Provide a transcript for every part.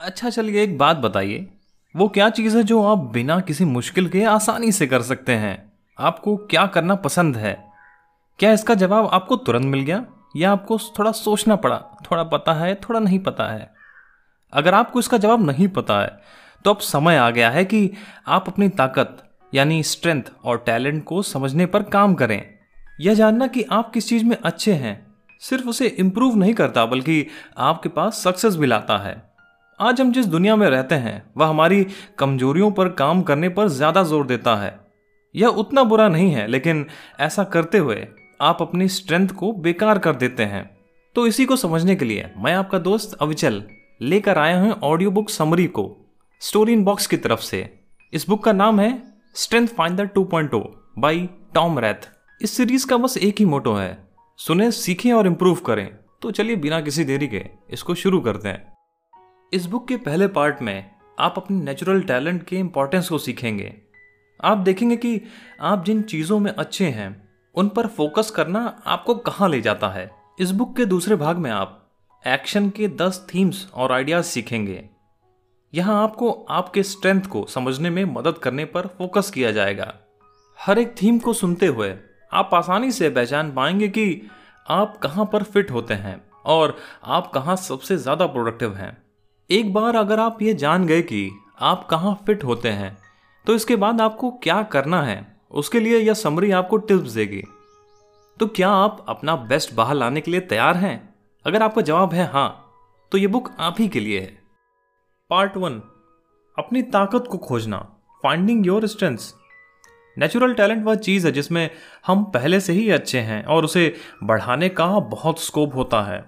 अच्छा चलिए एक बात बताइए। वो क्या चीज़ है जो आप बिना किसी मुश्किल के आसानी से कर सकते हैं? आपको क्या करना पसंद है? क्या इसका जवाब आपको तुरंत मिल गया? या आपको थोड़ा सोचना पड़ा? थोड़ा पता है, थोड़ा नहीं पता है। अगर आपको इसका जवाब नहीं पता है तो अब समय आ गया है कि आप अपनी ताकत, यानी स्ट्रेंथ और टैलेंट को समझने पर काम करें। यह जानना कि आप किस चीज़ में अच्छे हैं। सिर्फ़ उसे इम्प्रूव नहीं करता, बल्कि आपके पास सक्सेस भी लाता है। आज हम जिस दुनिया में रहते हैं, वह हमारी कमजोरियों पर काम करने पर ज़्यादा ज़ोर देता है। यह उतना बुरा नहीं है, लेकिन ऐसा करते हुए आप अपनी स्ट्रेंथ को बेकार कर देते हैं। तो इसी को समझने के लिए मैं आपका दोस्त अविचल लेकर आया हूँ ऑडियो बुक समरी को स्टोरी इन बॉक्स की तरफ़ से। इस बुक का नाम है strength finder 2.0 by Tom Rath इस सीरीज़ का बस एक ही मोटो है, सुने, सीखें और इम्प्रूव करें। तो चलिए बिना किसी देरी के इसको शुरू करते हैं। इस बुक के पहले पार्ट में आप अपने नेचुरल टैलेंट के इम्पोर्टेंस को सीखेंगे। आप देखेंगे कि आप जिन चीज़ों में अच्छे हैं, उन पर फोकस करना आपको कहाँ ले जाता है। इस बुक के दूसरे भाग में आप एक्शन के दस थीम्स और आइडियाज़ सीखेंगे। यहाँ आपको आपके स्ट्रेंथ को समझने में मदद करने पर फोकस किया जाएगा। हर एक थीम को सुनते हुए आप आसानी से पहचान पाएँगे कि आप कहाँ पर फिट होते हैं और आप कहाँ सबसे ज़्यादा प्रोडक्टिव हैं। एक बार अगर आप ये जान गए कि आप कहाँ फिट होते हैं तो इसके बाद आपको क्या करना है, उसके लिए यह समरी आपको टिप्स देगी। तो क्या आप अपना बेस्ट बाहर लाने के लिए तैयार हैं? अगर आपका जवाब है हाँ तो ये बुक आप ही के लिए है। पार्ट वन अपनी ताकत को खोजना finding your strengths natural talent वह चीज़ है जिसमें हम पहले से ही अच्छे हैं और उसे बढ़ाने का बहुत स्कोप होता है।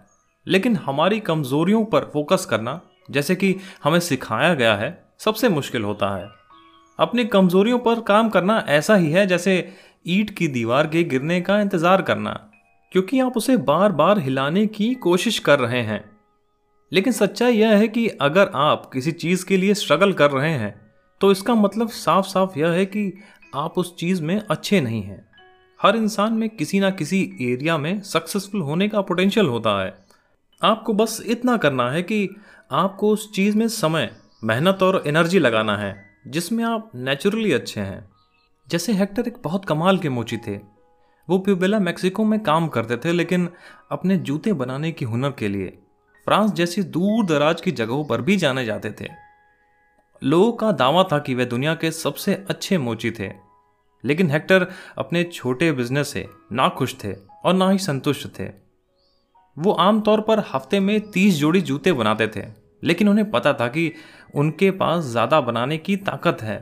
लेकिन हमारी कमजोरियों पर फोकस करना जैसे कि हमें सिखाया गया है, सबसे मुश्किल होता है। अपनी कमजोरियों पर काम करना ऐसा ही है जैसे ईट की दीवार के गिरने का इंतज़ार करना, क्योंकि आप उसे बार बार हिलाने की कोशिश कर रहे हैं। लेकिन सच्चाई यह है कि अगर आप किसी चीज़ के लिए स्ट्रगल कर रहे हैं तो इसका मतलब साफ़ साफ़ यह है कि आप उस चीज़ में अच्छे नहीं हैं। हर इंसान में किसी ना किसी एरिया में सक्सेसफुल होने का पोटेंशियल होता है। आपको बस इतना करना है कि आपको उस चीज़ में समय, मेहनत और एनर्जी लगाना है, जिसमें आप नेचुरली अच्छे हैं। जैसे हेक्टर एक बहुत कमाल के मोची थे। वो प्यूबेला मैक्सिको में काम करते थे, लेकिन अपने जूते बनाने की हुनर के लिए फ्रांस जैसी दूर दराज की जगहों पर भी जाने जाते थे। लोगों का दावा था कि वे दुनिया के सबसे अच्छे मोची थे। लेकिन हेक्टर अपने छोटे बिज़नेस से ना खुश थे और ना ही संतुष्ट थे। वो आमतौर पर हफ़्ते में तीस जोड़ी जूते बनाते थे। लेकिन उन्हें पता था कि उनके पास ज़्यादा बनाने की ताकत है।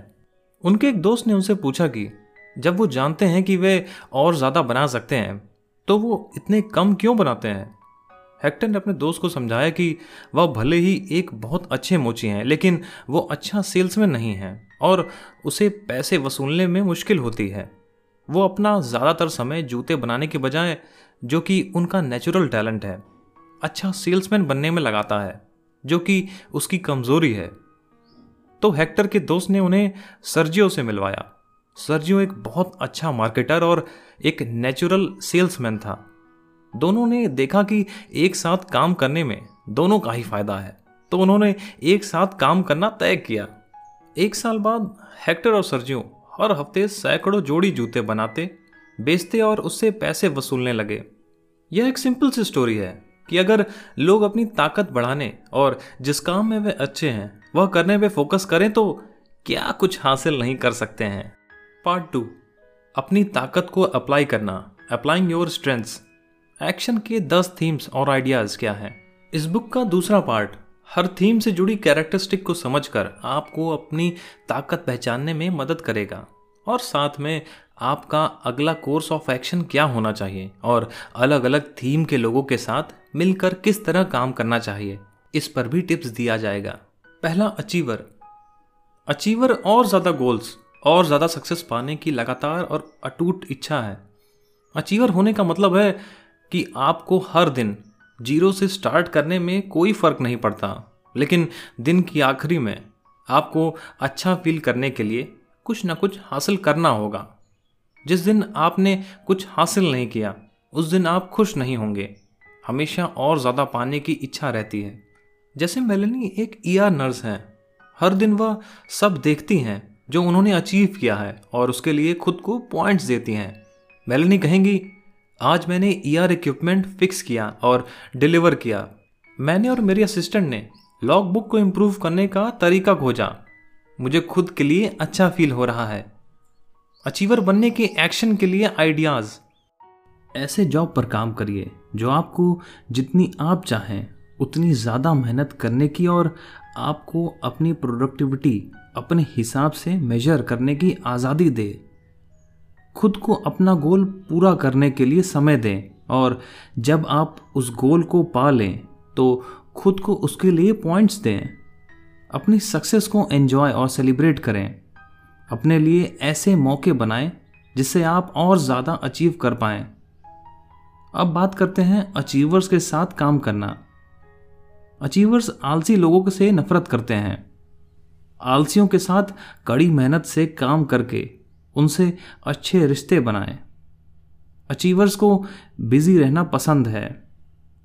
उनके एक दोस्त ने उनसे पूछा कि, जब वो जानते हैं कि वे और ज़्यादा बना सकते हैं तो वो इतने कम क्यों बनाते हैं? हेक्टर ने अपने दोस्त को समझाया कि वह भले ही एक बहुत अच्छे मोची हैं, लेकिन वो अच्छा सेल्समैन नहीं है और उसे पैसे वसूलने में मुश्किल होती है। वो अपना ज़्यादातर समय जूते बनाने के बजाय, जो कि उनका नेचुरल टैलेंट है अच्छा सेल्समैन बनने में लगाता है। जो कि उसकी कमज़ोरी है। तो हेक्टर के दोस्त ने उन्हें सर्जियो से मिलवाया। सर्जियो एक बहुत अच्छा मार्केटर और एक नेचुरल सेल्समैन था। दोनों ने देखा कि एक साथ काम करने में दोनों का ही फ़ायदा है। तो उन्होंने एक साथ काम करना तय किया। एक साल बाद हेक्टर और सर्जियो हर हफ़्ते सैकड़ों जोड़ी जूते बनाते, बेचते और उससे पैसे वसूलने लगे। यह एक सिंपल सी स्टोरी है। कि अगर लोग अपनी ताकत बढ़ाने और जिस काम में वे अच्छे हैं, वह करने पे फोकस करें तो क्या कुछ हासिल नहीं कर सकते हैं? पार्ट टू अपनी ताकत को अप्लाई करना. अप्लाइंग योर स्ट्रेंथ्स एक्शन के दस थीम्स और आइडियाज़ क्या हैं? इस बुक का दूसरा पार्ट हर थीम से जुड़ी कैरेक्टरिस्टिक को समझकर आपको अपनी ताकत पहचानने में मदद करेगा। और साथ में आपका अगला कोर्स ऑफ़ एक्शन क्या होना चाहिए? और अलग अलग थीम के लोगों के साथ मिलकर किस तरह काम करना चाहिए? इस पर भी टिप्स दिया जाएगा। पहला अचीवर अचीवर और ज़्यादा गोल्स और ज़्यादा सक्सेस पाने की लगातार और अटूट इच्छा है। अचीवर होने का मतलब है कि आपको हर दिन ज़ीरो से स्टार्ट करने में कोई फ़र्क नहीं पड़ता, लेकिन दिन की आखिरी में आपको अच्छा फील करने के लिए कुछ ना कुछ हासिल करना होगा। जिस दिन आपने कुछ हासिल नहीं किया, उस दिन आप खुश नहीं होंगे। हमेशा और ज़्यादा पाने की इच्छा रहती है। जैसे मेलनी एक ईआर नर्स हैं। हर दिन वह सब देखती हैं जो उन्होंने अचीव किया है और उसके लिए खुद को पॉइंट्स देती हैं। मेलनी कहेंगी, आज मैंने ईआर इक्विपमेंट फिक्स किया और डिलीवर किया। मैंने और मेरी असिस्टेंट ने लॉग बुक को इम्प्रूव करने का तरीका खोजा। मुझे खुद के लिए अच्छा फील हो रहा है। अचीवर बनने के एक्शन के लिए आइडियाज़ ऐसे जॉब पर काम करिए, जो आपको जितनी आप चाहें, उतनी ज़्यादा मेहनत करने की और आपको अपनी प्रोडक्टिविटी अपने हिसाब से मेजर करने की आज़ादी दे। खुद को अपना गोल पूरा करने के लिए समय दें और जब आप उस गोल को पा लें तो खुद को उसके लिए पॉइंट्स दें। अपनी सक्सेस को एंजॉय और सेलिब्रेट करें। अपने लिए ऐसे मौके बनाएँ जिससे आप और ज़्यादा अचीव कर पाएँ। अब बात करते हैं अचीवर्स के साथ काम करना। अचीवर्स आलसी लोगों से नफरत करते हैं। आलसियों के साथ कड़ी मेहनत से काम करके उनसे अच्छे रिश्ते बनाएँ। अचीवर्स को बिज़ी रहना पसंद है।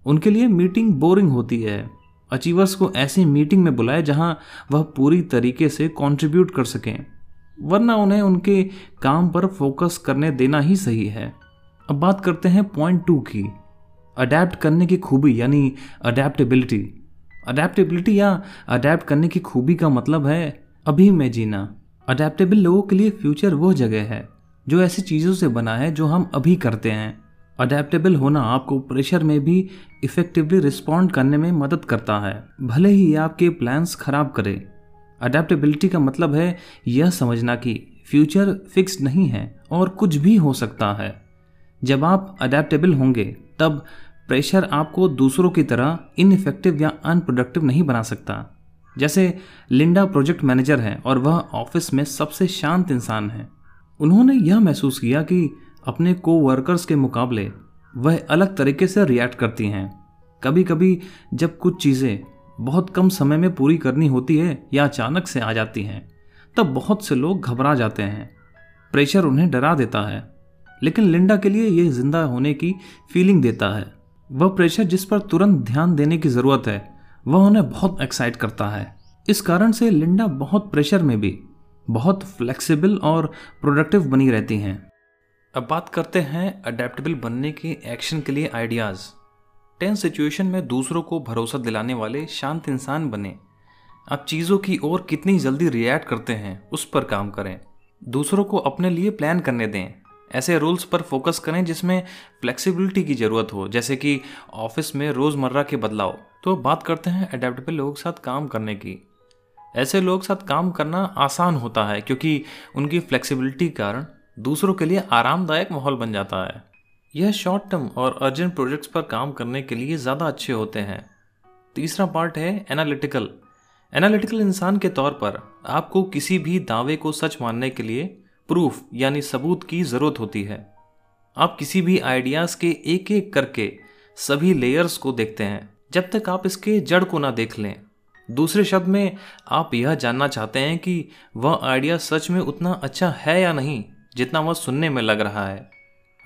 उनके लिए मीटिंग बोरिंग होती है। अचीवर्स को ऐसी मीटिंग में बुलाए जहाँ वह पूरी तरीके से कंट्रीब्यूट कर सकें। वरना उन्हें उनके काम पर फोकस करने देना ही सही है। अब बात करते हैं पॉइंट टू की। अडेप्ट करने की खूबी, यानी अडेप्टेबिलिटी अडेप्टेबिलिटी या अडेप्ट करने की खूबी का मतलब है अभी में जीना। अडेप्टेबल लोगों के लिए फ्यूचर वो जगह है, जो ऐसी चीज़ों से बना है जो हम अभी करते हैं। अडेप्टेबल होना आपको प्रेशर में भी इफेक्टिवली रिस्पॉन्ड करने में मदद करता है। भले ही आपके प्लान्स खराब करे। अडेप्टेबिलिटी का मतलब है यह समझना कि फ्यूचर फिक्स नहीं है और कुछ भी हो सकता है। जब आप अडेप्टेबल होंगे, तब प्रेशर आपको दूसरों की तरह इनफेक्टिव या अनप्रोडक्टिव नहीं बना सकता। जैसे लिंडा प्रोजेक्ट मैनेजर है और वह ऑफ़िस में सबसे शांत इंसान है। उन्होंने यह महसूस किया कि अपने को वर्कर्स के मुकाबले वह अलग तरीके से रिएक्ट करती हैं। कभी कभी जब कुछ चीज़ें बहुत कम समय में पूरी करनी होती है या अचानक से आ जाती हैं, तब बहुत से लोग घबरा जाते हैं। प्रेशर उन्हें डरा देता है, लेकिन लिंडा के लिए यह ज़िंदा होने की फीलिंग देता है। वह प्रेशर जिस पर तुरंत ध्यान देने की ज़रूरत है, वह उन्हें बहुत एक्साइट करता है। इस कारण से लिंडा बहुत प्रेशर में भी, बहुत फ्लेक्सिबल और प्रोडक्टिव बनी रहती हैं। अब बात करते हैं अडेप्टेबल बनने के एक्शन के लिए आइडियाज़। टेंस सिचुएशन में दूसरों को भरोसा दिलाने वाले शांत इंसान बने। आप चीज़ों की ओर कितनी जल्दी रिएक्ट करते हैं, उस पर काम करें। दूसरों को अपने लिए प्लान करने दें। ऐसे रूल्स पर फोकस करें जिसमें फ्लेक्सिबिलिटी की ज़रूरत हो, जैसे कि ऑफ़िस में रोज़मर्रा के बदलाव। तो बात करते हैं अडेप्टेबल लोगों के साथ काम करने की। ऐसे लोगों के साथ काम करना आसान होता है, क्योंकि उनकी फ्लेक्सिबिलिटी कारण दूसरों के लिए आरामदायक माहौल बन जाता है। यह शॉर्ट टर्म और अर्जेंट प्रोजेक्ट्स पर काम करने के लिए ज़्यादा अच्छे होते हैं। तीसरा पार्ट है एनालिटिकल एनालिटिकल इंसान के तौर पर आपको किसी भी दावे को सच मानने के लिए प्रूफ यानी सबूत की ज़रूरत होती है। आप किसी भी आइडियाज़ के एक एक करके सभी लेयर्स को देखते हैं। जब तक आप इसके जड़ को ना देख लें। दूसरे शब्द में, आप यह जानना चाहते हैं कि वह आइडिया सच में उतना अच्छा है या नहीं, जितना वह सुनने में लग रहा है।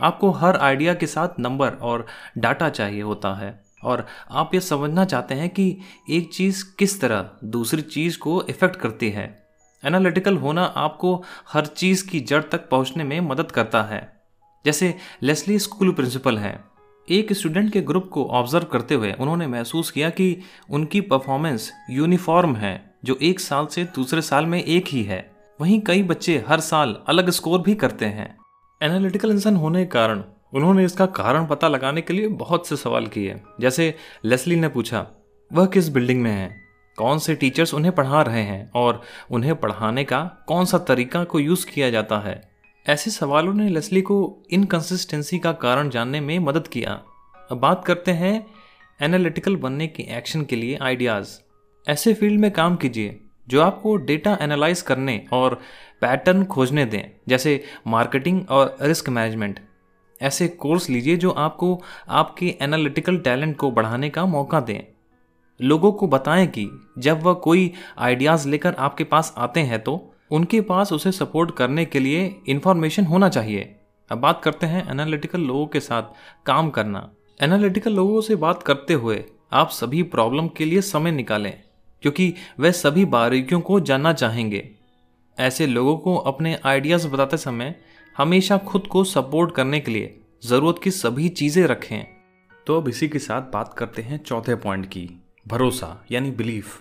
आपको हर आइडिया के साथ नंबर और डाटा चाहिए होता है। और आप ये समझना चाहते हैं कि एक चीज़ किस तरह दूसरी चीज़ को इफ़ेक्ट करती है। एनालिटिकल होना आपको हर चीज़ की जड़ तक पहुँचने में मदद करता है। जैसे लेस्ली स्कूल प्रिंसिपल हैं। एक स्टूडेंट के ग्रुप को ऑब्ज़र्व करते हुए उन्होंने महसूस किया कि उनकी परफॉर्मेंस यूनिफॉर्म है, जो एक साल से दूसरे साल में एक ही है। वहीं कई बच्चे हर साल अलग स्कोर भी करते हैं। एनालिटिकल इंसान होने के कारण, उन्होंने इसका कारण पता लगाने के लिए बहुत से सवाल किए। जैसे लेस्ली ने पूछा, वह किस बिल्डिंग में है? कौन से टीचर्स उन्हें पढ़ा रहे हैं? और उन्हें पढ़ाने का कौन सा तरीका को यूज़ किया जाता है? ऐसे सवालों ने लेस्ली को इनकन्सिस्टेंसी का कारण जानने में मदद किया। अब बात करते हैं एनालिटिकल बनने के एक्शन के लिए आइडियाज़ ऐसे फ़ील्ड में काम कीजिए। जो आपको डेटा एनालाइज करने और पैटर्न खोजने दें, जैसे मार्केटिंग और रिस्क मैनेजमेंट ऐसे कोर्स लीजिए जो आपको आपके एनालिटिकल टैलेंट को बढ़ाने का मौका दें। लोगों को बताएँ कि जब वह कोई आइडियाज़ लेकर आपके पास आते हैं तो उनके पास उसे सपोर्ट करने के लिए इन्फॉर्मेशन होना चाहिए। अब बात करते हैं एनालिटिकल लोगों के साथ काम करना। एनालिटिकल लोगों से बात करते हुए आप सभी प्रॉब्लम के लिए समय निकालें। क्योंकि वह सभी बारीकियों को जानना चाहेंगे। ऐसे लोगों को अपने आइडियाज़ बताते समय हमेशा खुद को सपोर्ट करने के लिए ज़रूरत की सभी चीज़ें रखें। तो अब इसी के साथ बात करते हैं चौथे पॉइंट की, भरोसा यानी बिलीफ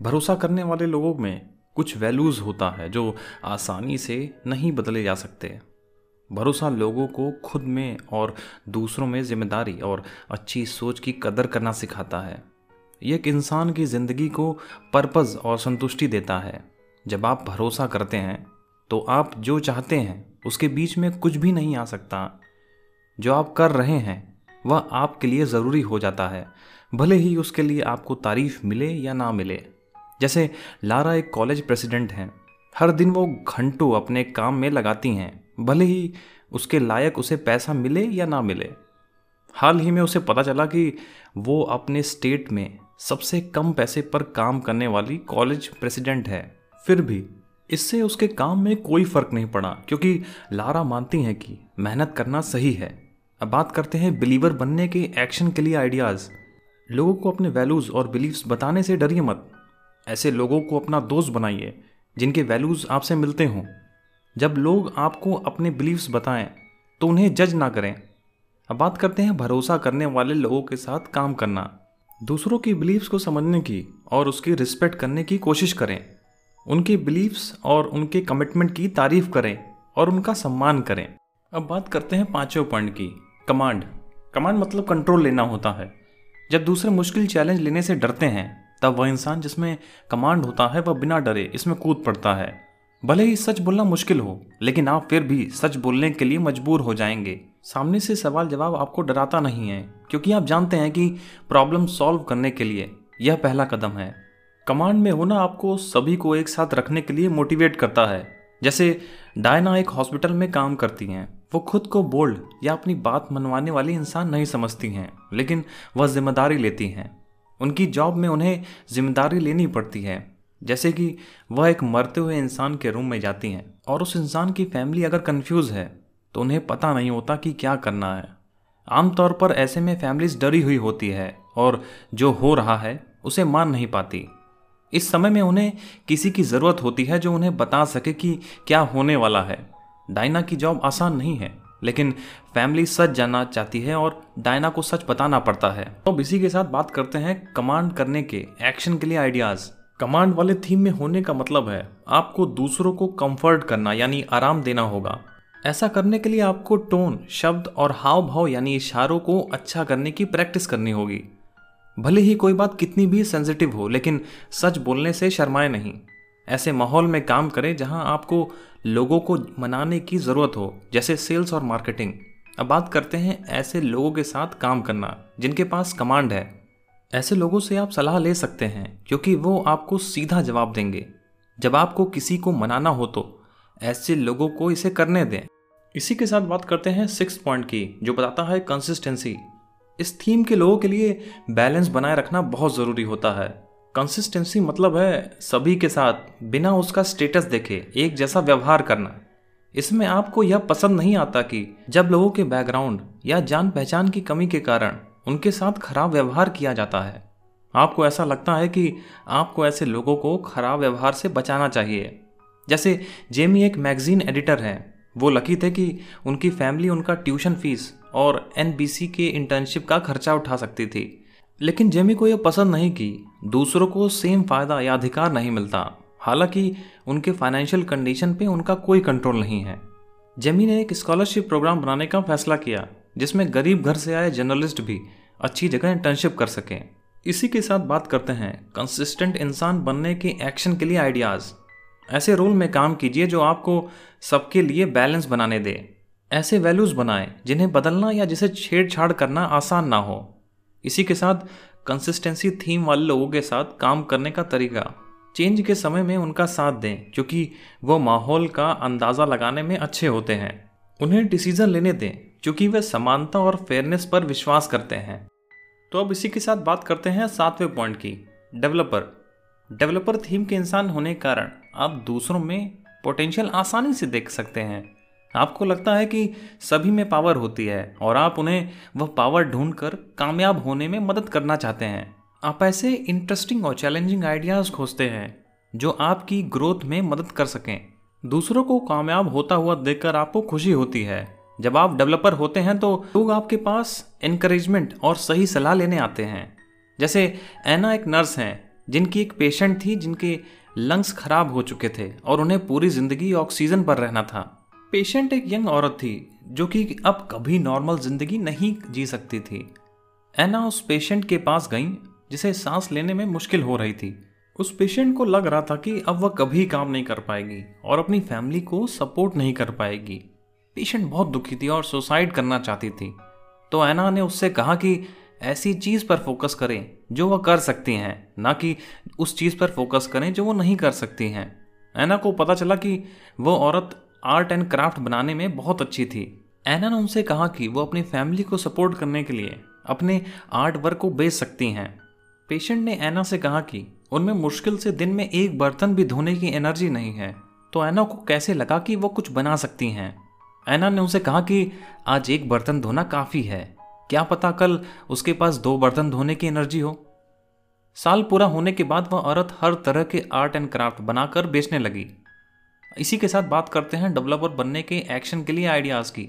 भरोसा करने वाले लोगों में कुछ वैल्यूज़ होता है जो आसानी से नहीं बदले जा सकते। भरोसा लोगों को खुद में और दूसरों में ज़िम्मेदारी और अच्छी सोच की कदर करना सिखाता है। ये एक इंसान की ज़िंदगी को पर्पज़ और संतुष्टि देता है। जब आप भरोसा करते हैं तो आप जो चाहते हैं, उसके बीच में कुछ भी नहीं आ सकता। जो आप कर रहे हैं, वह आपके लिए ज़रूरी हो जाता है। भले ही उसके लिए आपको तारीफ़ मिले या ना मिले। जैसे लारा एक कॉलेज प्रेसिडेंट हैं। हर दिन वो घंटों अपने काम में लगाती हैं। भले ही उसके लायक उसे पैसा मिले या ना मिले। हाल ही में उसे पता चला कि वो अपने स्टेट में सबसे कम पैसे पर काम करने वाली कॉलेज प्रेसिडेंट है। फिर भी, इससे उसके काम में कोई फ़र्क नहीं पड़ा, क्योंकि लारा मानती हैं कि मेहनत करना सही है। अब बात करते हैं बिलीवर बनने के एक्शन के लिए आइडियाज़। लोगों को अपने वैल्यूज़ और बिलीव्स बताने से डरिए मत। ऐसे लोगों को अपना दोस्त बनाइए, जिनके वैल्यूज़ आपसे मिलते हों। जब लोग आपको अपने बिलीव्स बताएँ तो उन्हें जज ना करें। अब बात करते हैं भरोसा करने वाले लोगों के साथ काम करना। दूसरों की बिलीव्स को समझने की और उसकी रिस्पेक्ट करने की कोशिश करें। उनके बिलीव्स और उनके कमिटमेंट की तारीफ़ करें और उनका सम्मान करें। अब बात करते हैं पाँचवें पॉइंट की कमांड कमांड मतलब कंट्रोल लेना होता है। जब दूसरे मुश्किल चैलेंज लेने से डरते हैं, तब वह इंसान जिसमें कमांड होता है, वह बिना डरे इसमें कूद पड़ता है। भले ही सच बोलना मुश्किल हो, लेकिन आप फिर भी सच बोलने के लिए मजबूर हो जाएँगे। सामने से सवाल जवाब आपको डराता नहीं है, क्योंकि आप जानते हैं कि प्रॉब्लम सॉल्व करने के लिए यह पहला कदम है। कमांड में होना आपको सभी को एक साथ रखने के लिए मोटिवेट करता है। जैसे डायना एक हॉस्पिटल में काम करती हैं, वो खुद को बोल्ड या अपनी बात मनवाने वाली इंसान नहीं समझती हैं, लेकिन वह ज़िम्मेदारी लेती हैं। उनकी जॉब में उन्हें ज़िम्मेदारी लेनी पड़ती है, जैसे कि वह एक मरते हुए इंसान के रूम में जाती हैं, और उस इंसान की फैमिली अगर कंफ्यूज है तो उन्हें पता नहीं होता कि क्या करना है। आमतौर पर ऐसे में फैमिलीज़ डरी हुई होती है और जो हो रहा है, उसे मान नहीं पाती। इस समय में उन्हें किसी की ज़रूरत होती है जो उन्हें बता सके कि क्या होने वाला है। डायना की जॉब आसान नहीं है, लेकिन फैमिली सच जानना चाहती है और डायना को सच बताना पड़ता है। तो इसी के साथ बात करते हैं कमांड करने के, एक्शन के लिए आइडियाज़। कमांड वाले थीम में होने का मतलब है, आपको दूसरों को कंफर्ट करना, यानी आराम देना होगा। ऐसा करने के लिए आपको टोन, शब्द और हाव भाव यानी इशारों को अच्छा करने की प्रैक्टिस करनी होगी। भले ही कोई बात कितनी भी सेंसिटिव हो, लेकिन सच बोलने से शर्माए नहीं। ऐसे माहौल में काम करें जहाँ आपको लोगों को मनाने की ज़रूरत हो, जैसे सेल्स और मार्केटिंग। अब बात करते हैं ऐसे लोगों के साथ काम करना, जिनके पास कमांड है। ऐसे लोगों से आप सलाह ले सकते हैं, क्योंकि वो आपको सीधा जवाब देंगे। जब आपको किसी को मनाना हो तो। ऐसे लोगों को इसे करने दें। इसी के साथ बात करते हैं सिक्स पॉइंट की, जो बताता है कंसिस्टेंसी इस थीम के लोगों के लिए बैलेंस बनाए रखना बहुत ज़रूरी होता है। कंसिस्टेंसी मतलब है सभी के साथ, बिना उसका स्टेटस देखे, एक जैसा व्यवहार करना। इसमें आपको यह पसंद नहीं आता कि जब लोगों के बैकग्राउंड या जान पहचान की कमी के कारण उनके साथ खराब व्यवहार किया जाता है। आपको ऐसा लगता है कि आपको ऐसे लोगों को खराब व्यवहार से बचाना चाहिए। जैसे जेमी एक मैगजीन एडिटर हैं। वो लकी थे कि उनकी फैमिली, उनका ट्यूशन फ़ीस और एनबीसी के इंटर्नशिप का खर्चा उठा सकती थी। लेकिन जेमी को यह पसंद नहीं कि। दूसरों को सेम फ़ायदा या अधिकार नहीं मिलता। हालाँकि उनके फाइनेंशियल कंडीशन पे उनका कोई कंट्रोल नहीं है। जेमी ने एक स्कॉलरशिप प्रोग्राम बनाने का फैसला किया, जिसमें गरीब घर से आए जर्नलिस्ट भी अच्छी जगह इंटर्नशिप कर सकें। इसी के साथ बात करते हैं कंसिस्टेंट इंसान बनने के एक्शन के लिए आइडियाज़। ऐसे रोल में काम कीजिए जो आपको सबके लिए बैलेंस बनाने दे। ऐसे वैल्यूज़ बनाएँ जिन्हें बदलना या जिसे छेड़छाड़ करना आसान ना हो। इसी के साथ कंसिस्टेंसी थीम वाले लोगों के साथ काम करने का तरीका। चेंज के समय में उनका साथ दें, क्योंकि वो माहौल का अंदाज़ा लगाने में अच्छे होते हैं। उन्हें डिसीज़न लेने दें, क्योंकि वे समानता और फेयरनेस पर विश्वास करते हैं। तो अब इसी के साथ बात करते हैं सातवें पॉइंट की डेवलपर डेवलपर थीम के इंसान होने के कारण। आप दूसरों में पोटेंशियल आसानी से देख सकते हैं। आपको लगता है कि सभी में पावर होती है और आप उन्हें वह पावर ढूंढकर कामयाब होने में मदद करना चाहते हैं। आप ऐसे इंटरेस्टिंग और चैलेंजिंग आइडियाज़ खोजते हैं जो आपकी ग्रोथ में मदद कर सकें। दूसरों को कामयाब होता हुआ देखकर आपको खुशी होती है। जब आप डेवलपर होते हैं तो लोग आपके पास इनक्रेजमेंट और सही सलाह लेने आते हैं। जैसे एना एक नर्स हैं, जिनकी एक पेशेंट थी जिनके लंग्स खराब हो चुके थे और उन्हें पूरी ज़िंदगी ऑक्सीजन पर रहना था। पेशेंट एक यंग औरत थी, जो कि अब कभी नॉर्मल ज़िंदगी नहीं जी सकती थी। एना उस पेशेंट के पास गई, जिसे सांस लेने में मुश्किल हो रही थी। उस पेशेंट को लग रहा था कि अब वह कभी काम नहीं कर पाएगी और अपनी फैमिली को सपोर्ट नहीं कर पाएगी। पेशेंट बहुत दुखी थी और सुसाइड करना चाहती थी। तो ऐना ने उससे कहा कि ऐसी चीज़ पर फोकस करें जो वह कर सकती हैं, ना कि उस चीज़ पर फोकस करें जो वो नहीं कर सकती हैं। ऐना को पता चला कि वो औरत आर्ट एंड क्राफ्ट बनाने में बहुत अच्छी थी। ऐना ने उनसे कहा कि वो अपनी फैमिली को सपोर्ट करने के लिए अपने आर्ट वर्क को बेच सकती हैं। पेशेंट ने ऐना से कहा कि उनमें मुश्किल से दिन में एक बर्तन भी धोने की एनर्जी नहीं है तो ऐना को कैसे लगा कि वो कुछ बना सकती हैं? ऐना ने उनसे कहा कि आज एक बर्तन धोना काफ़ी है। क्या पता कल उसके पास दो बर्तन धोने की एनर्जी हो? साल पूरा होने के बाद वह औरत हर तरह के आर्ट एंड क्राफ्ट बनाकर बेचने लगी। इसी के साथ बात करते हैं डेवलपर बनने के एक्शन के लिए आइडियाज़ की।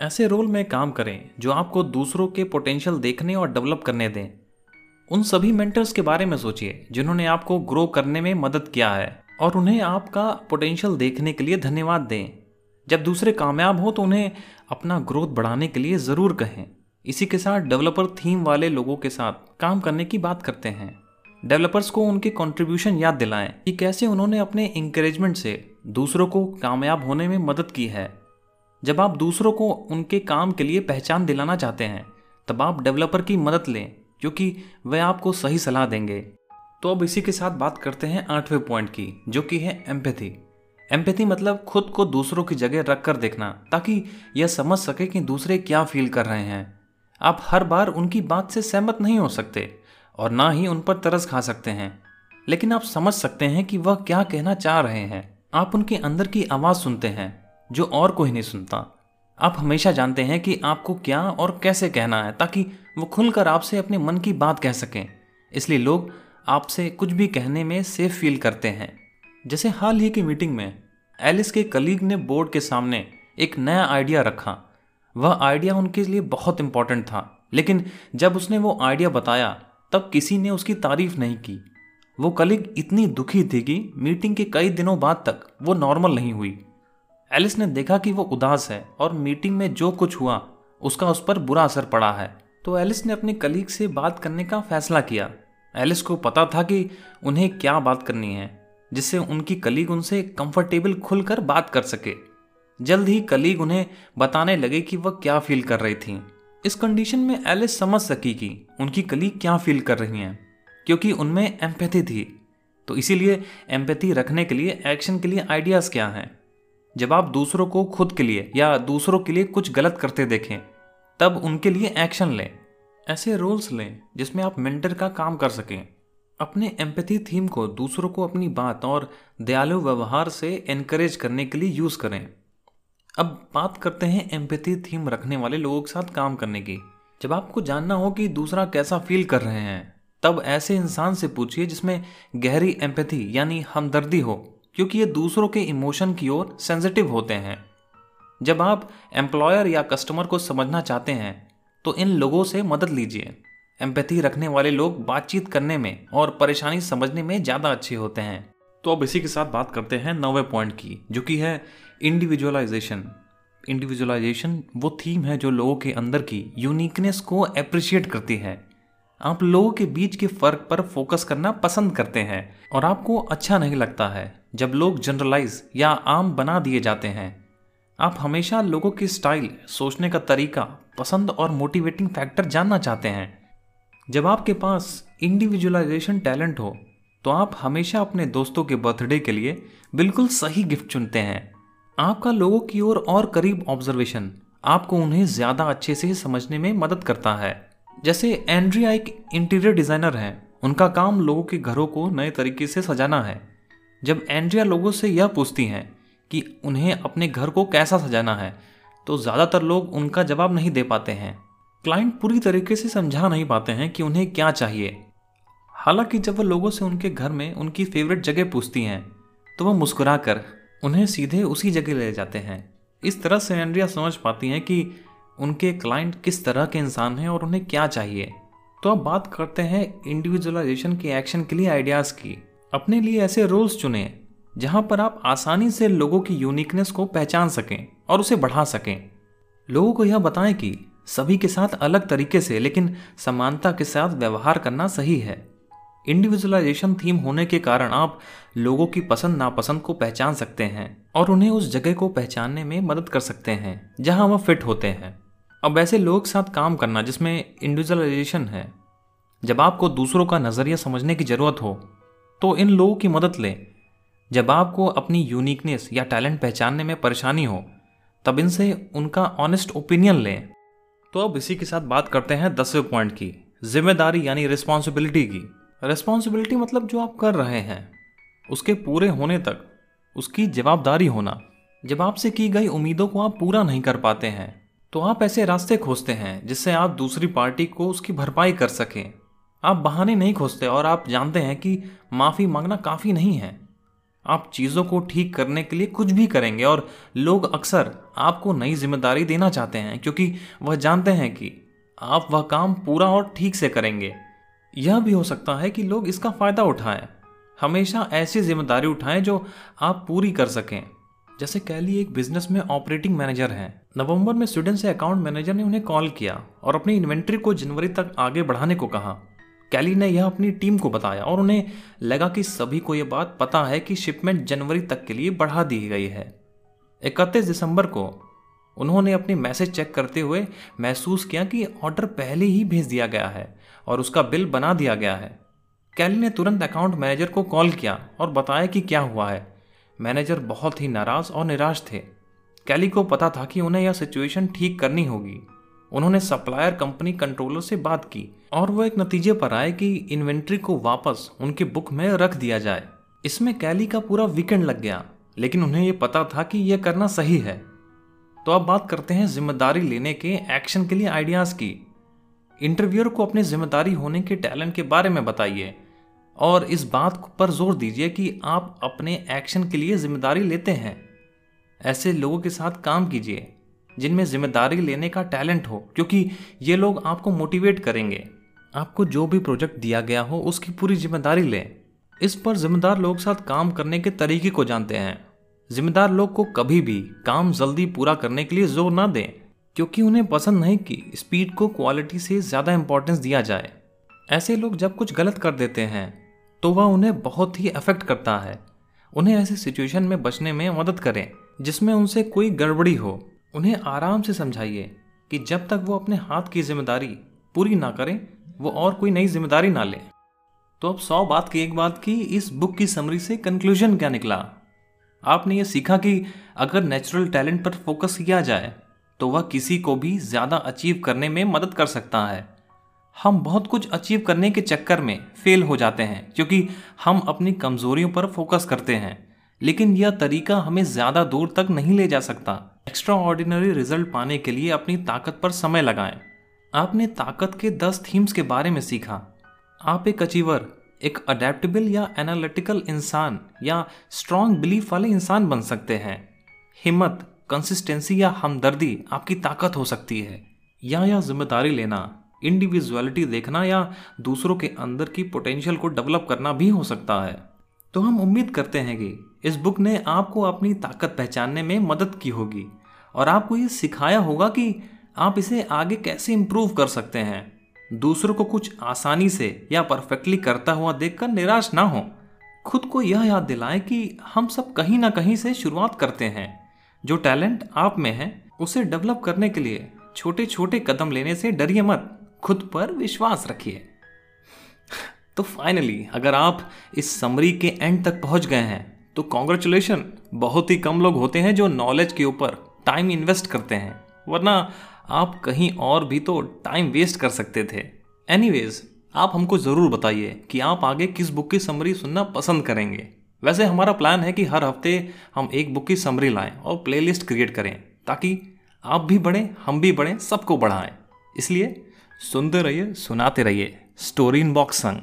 ऐसे रोल में काम करें जो आपको दूसरों के पोटेंशियल देखने और डेवलप करने दें। उन सभी मेंटर्स के बारे में सोचिए जिन्होंने आपको ग्रो करने में मदद किया है और उन्हें आपका पोटेंशियल देखने के लिए धन्यवाद दें। जब दूसरे कामयाब हो तो उन्हें अपना ग्रोथ बढ़ाने के लिए ज़रूर कहें। इसी के साथ डेवलपर थीम वाले लोगों के साथ काम करने की बात करते हैं। डेवलपर्स को उनके कंट्रीब्यूशन याद दिलाएँ कि कैसे उन्होंने अपने इंकरेजमेंट से दूसरों को कामयाब होने में मदद की है। जब आप दूसरों को उनके काम के लिए पहचान दिलाना चाहते हैं, तब आप डेवलपर की मदद लें क्योंकि वह आपको सही सलाह देंगे। तो अब इसी के साथ बात करते हैं आठवें पॉइंट की, जो कि है एम्पैथी एम्पैथी मतलब खुद को दूसरों की जगह रख कर देखना, ताकि यह समझ सके कि दूसरे क्या फील कर रहे हैं। आप हर बार उनकी बात से सहमत नहीं हो सकते और ना ही उन पर तरस खा सकते हैं। लेकिन आप समझ सकते हैं कि वह क्या कहना चाह रहे हैं। आप उनके अंदर की आवाज़ सुनते हैं, जो और कोई नहीं सुनता। आप हमेशा जानते हैं कि आपको क्या और कैसे कहना है, ताकि वो खुलकर आपसे अपने मन की बात कह सकें। इसलिए लोग आपसे कुछ भी कहने में सेफ़ फील करते हैं। जैसे हाल ही की मीटिंग में एलिस के कलीग ने बोर्ड के सामने एक नया आइडिया रखा। वह आइडिया उनके लिए बहुत इंपॉर्टेंट था। लेकिन जब उसने वो आइडिया बताया, तब किसी ने उसकी तारीफ़ नहीं की। वो कलीग इतनी दुखी थी कि मीटिंग के कई दिनों बाद तक वो नॉर्मल नहीं हुई। एलिस ने देखा कि वो उदास है और मीटिंग में जो कुछ हुआ, उसका उस पर बुरा असर पड़ा है। तो एलिस ने अपने कलीग से बात करने का फैसला किया। एलिस को पता था कि उन्हें क्या बात करनी है, जिससे उनकी कलीग उनसे कंफर्टेबल खुलकर बात कर सके। जल्द ही कलीग उन्हें बताने लगे कि वह क्या फील कर रही थी। इस कंडीशन में एलिस समझ सकी कि उनकी कलीग क्या फील कर रही हैं, क्योंकि उनमें एम्पैथी थी। तो इसीलिए एम्पैथी रखने के लिए एक्शन के लिए आइडियाज़ क्या हैं? जब आप दूसरों को खुद के लिए या दूसरों के लिए कुछ गलत करते देखें, तब उनके लिए एक्शन लें। ऐसे रोल्स लें जिसमें आप मेंटर का काम कर सकें। अपने एम्पैथी थीम को दूसरों को अपनी बात और दयालु व्यवहार से एनकरेज करने के लिए यूज़ करें। अब बात करते हैं एम्पैथी थीम रखने वाले लोगों के साथ काम करने की। जब आपको जानना हो कि दूसरा कैसा फील कर रहे हैं, तब ऐसे इंसान से पूछिए जिसमें गहरी एम्पैथी यानी हमदर्दी हो, क्योंकि ये दूसरों के इमोशन की ओर सेंसिटिव होते हैं। जब आप एम्प्लॉयर या कस्टमर को समझना चाहते हैं तो इन लोगों से मदद लीजिए। एम्पैथी रखने वाले लोग बातचीत करने में और परेशानी समझने में ज़्यादा अच्छे होते हैं। तो अब इसी के साथ बात करते हैं नवे पॉइंट की, जो कि है इंडिविजुअलाइजेशन इंडिविजुअलाइजेशन वो थीम है जो लोगों के अंदर की यूनिकनेस को अप्रिशिएट करती है। आप लोगों के बीच के फ़र्क पर फोकस करना पसंद करते हैं और आपको अच्छा नहीं लगता है जब लोग जनरलाइज या आम बना दिए जाते हैं। आप हमेशा लोगों की स्टाइल सोचने का तरीका, पसंद और मोटिवेटिंग फैक्टर जानना चाहते हैं। जब आपके पास इंडिविजुअलाइजेशन टैलेंट हो तो आप हमेशा अपने दोस्तों के बर्थडे के लिए बिल्कुल सही गिफ्ट चुनते हैं। आपका लोगों की ओर और, करीब ऑब्जर्वेशन आपको उन्हें ज़्यादा अच्छे से समझने में मदद करता है। जैसे एंड्रिया एक इंटीरियर डिज़ाइनर हैं। उनका काम लोगों के घरों को नए तरीके से सजाना है। जब एंड्रिया लोगों से यह पूछती हैं कि उन्हें अपने घर को कैसा सजाना है तो ज़्यादातर लोग उनका जवाब नहीं दे पाते हैं। क्लाइंट पूरी तरीके से समझा नहीं पाते हैं कि उन्हें क्या चाहिए। हालाँकि जब वह लोगों से उनके घर में उनकी फेवरेट जगह पूछती हैं तो वह मुस्कुरा कर उन्हें सीधे उसी जगह ले जाते हैं। इस तरह से एंड्रिया समझ पाती हैं कि उनके क्लाइंट किस तरह के इंसान हैं और उन्हें क्या चाहिए। तो अब बात करते हैं इंडिविजुअलाइजेशन के एक्शन के लिए आइडियाज़ की। अपने लिए ऐसे रोल्स चुने, जहाँ पर आप आसानी से लोगों की यूनिकनेस को पहचान सकें और उसे बढ़ा सकें। लोगों को यह बताएँ कि सभी के साथ अलग तरीके से, लेकिन समानता के साथ व्यवहार करना सही है। इंडिविजुअलाइजेशन थीम होने के कारण आप लोगों की पसंद नापसंद को पहचान सकते हैं और उन्हें उस जगह को पहचानने में मदद कर सकते हैं, जहाँ वह फिट होते हैं। अब ऐसे लोग साथ काम करना जिसमें इंडिविजुअलाइजेशन है, जब आपको दूसरों का नज़रिया समझने की ज़रूरत हो तो इन लोगों की मदद लें। जब आपको अपनी यूनिकनेस या टैलेंट पहचानने में परेशानी हो, तब इनसे उनका ऑनेस्ट ओपिनियन लें। तो अब इसी के साथ बात करते हैं दसवें पॉइंट की, ज़िम्मेदारी यानी रिस्पॉन्सिबिलिटी की। रिस्पॉन्सिबिलिटी मतलब जो आप कर रहे हैं, उसके पूरे होने तक, उसकी जवाबदारी होना। जब आपसे की गई उम्मीदों को आप पूरा नहीं कर पाते हैं तो आप ऐसे रास्ते खोजते हैं जिससे आप दूसरी पार्टी को उसकी भरपाई कर सकें। आप बहाने नहीं खोजते और आप जानते हैं कि माफ़ी मांगना काफ़ी नहीं है। आप चीज़ों को ठीक करने के लिए कुछ भी करेंगे और लोग अक्सर आपको नई ज़िम्मेदारी देना चाहते हैं, क्योंकि वह जानते हैं कि आप वह काम पूरा और ठीक से करेंगे। यह भी हो सकता है कि लोग इसका फ़ायदा उठाएँ। हमेशा ऐसी ज़िम्मेदारी उठाएँ जो आप पूरी कर सकें। जैसे कैली एक बिज़नेस में ऑपरेटिंग मैनेजर हैं। नवंबर में स्वीडन से अकाउंट मैनेजर ने उन्हें कॉल किया और अपनी इन्वेंट्री को जनवरी तक आगे बढ़ाने को कहा। कैली ने यह अपनी टीम को बताया और उन्हें लगा कि सभी को यह बात पता है कि शिपमेंट जनवरी तक के लिए बढ़ा दी गई है। इकतीस दिसंबर को उन्होंने अपनी मैसेज चेक करते हुए महसूस किया कि ऑर्डर पहले ही भेज दिया गया है और उसका बिल बना दिया गया है। कैली ने तुरंत अकाउंट मैनेजर को कॉल किया और बताया कि क्या हुआ है। मैनेजर बहुत ही नाराज़ और निराश थे। कैली को पता था कि उन्हें यह सिचुएशन ठीक करनी होगी। उन्होंने सप्लायर कंपनी कंट्रोलर से बात की और वो एक नतीजे पर आए कि इन्वेंट्री को वापस उनके बुक में रख दिया जाए। इसमें कैली का पूरा वीकेंड लग गया, लेकिन उन्हें यह पता था कि यह करना सही है। तो अब बात करते हैं ज़िम्मेदारी लेने के एक्शन के लिए आइडियाज़ की। इंटरव्यूअर को अपनी ज़िम्मेदारी होने के टैलेंट के बारे में बताइए। और इस बात पर ज़ोर दीजिए कि आप अपने एक्शन के लिए ज़िम्मेदारी लेते हैं। ऐसे लोगों के साथ काम कीजिए, जिनमें ज़िम्मेदारी लेने का टैलेंट हो, क्योंकि ये लोग आपको मोटिवेट करेंगे। आपको जो भी प्रोजेक्ट दिया गया हो, उसकी पूरी ज़िम्मेदारी लें। इस पर जिम्मेदार लोग साथ काम करने के तरीके को जानते हैं। जिम्मेदार लोग को कभी भी काम जल्दी पूरा करने के लिए ज़ोर ना दें, क्योंकि उन्हें पसंद नहीं कि स्पीड को क्वालिटी से ज़्यादा इम्पोर्टेंस दिया जाए। ऐसे लोग जब कुछ गलत कर देते हैं तो वह उन्हें बहुत ही अफेक्ट करता है। उन्हें ऐसे सिचुएशन में बचने में मदद करें, जिसमें उनसे कोई गड़बड़ी हो। उन्हें आराम से समझाइए कि जब तक वो अपने हाथ की ज़िम्मेदारी पूरी ना करें, वो और कोई नई ज़िम्मेदारी ना लें। तो अब सौ बात की एक बात की, इस बुक की समरी से कंक्लूजन क्या निकला? आपने ये सीखा कि अगर नेचुरल टैलेंट पर फोकस किया जाए तो वह किसी को भी ज़्यादा अचीव करने में मदद कर सकता है। हम बहुत कुछ अचीव करने के चक्कर में फेल हो जाते हैं, क्योंकि हम अपनी कमजोरियों पर फोकस करते हैं। लेकिन यह तरीका हमें ज़्यादा दूर तक नहीं ले जा सकता। एक्स्ट्रा ऑर्डिनरी रिज़ल्ट पाने के लिए अपनी ताकत पर समय लगाएँ। आपने ताकत के दस थीम्स के बारे में सीखा। आप एक अचीवर एक अडेप्टेबल या एनालिटिकल इंसान या स्ट्रॉन्ग बिलीफ वाले इंसान बन सकते हैं। हिम्मत कंसिस्टेंसी या हमदर्दी आपकी ताकत हो सकती है। या या ज़िम्मेदारी लेना इंडिविजुअलिटी देखना या दूसरों के अंदर की पोटेंशियल को डेवलप करना भी हो सकता है। तो हम उम्मीद करते हैं कि इस बुक ने आपको अपनी ताकत पहचानने में मदद की होगी और आपको ये सिखाया होगा कि आप इसे आगे कैसे इम्प्रूव कर सकते हैं। दूसरों को कुछ आसानी से या परफेक्टली करता हुआ देखकर निराश ना हो। खुद को यह याद दिलाएँ कि हम सब कहीं ना कहीं से शुरुआत करते हैं। जो टैलेंट आप में है, उसे डेवलप करने के लिए छोटे छोटे कदम लेने से डरिए मत। खुद पर विश्वास रखिए। तो फाइनली अगर आप इस समरी के एंड तक पहुँच गए हैं तो कॉन्ग्रेचुलेशन बहुत ही कम लोग होते हैं जो नॉलेज के ऊपर टाइम इन्वेस्ट करते हैं। वरना आप कहीं और भी तो टाइम वेस्ट कर सकते थे। एनीवेज आप हमको ज़रूर बताइए कि आप आगे किस बुक की समरी सुनना पसंद करेंगे। वैसे हमारा प्लान है कि हर हफ़्ते हम एक बुक की समरी लाएँ और प्लेलिस्ट क्रिएट करें, ताकि आप भी बढ़ें, हम भी बढ़ें, सबको बढ़ाएँ। इसलिए सुनते रहिए, सुनाते रहिए। स्टोरी इन बॉक्स संग।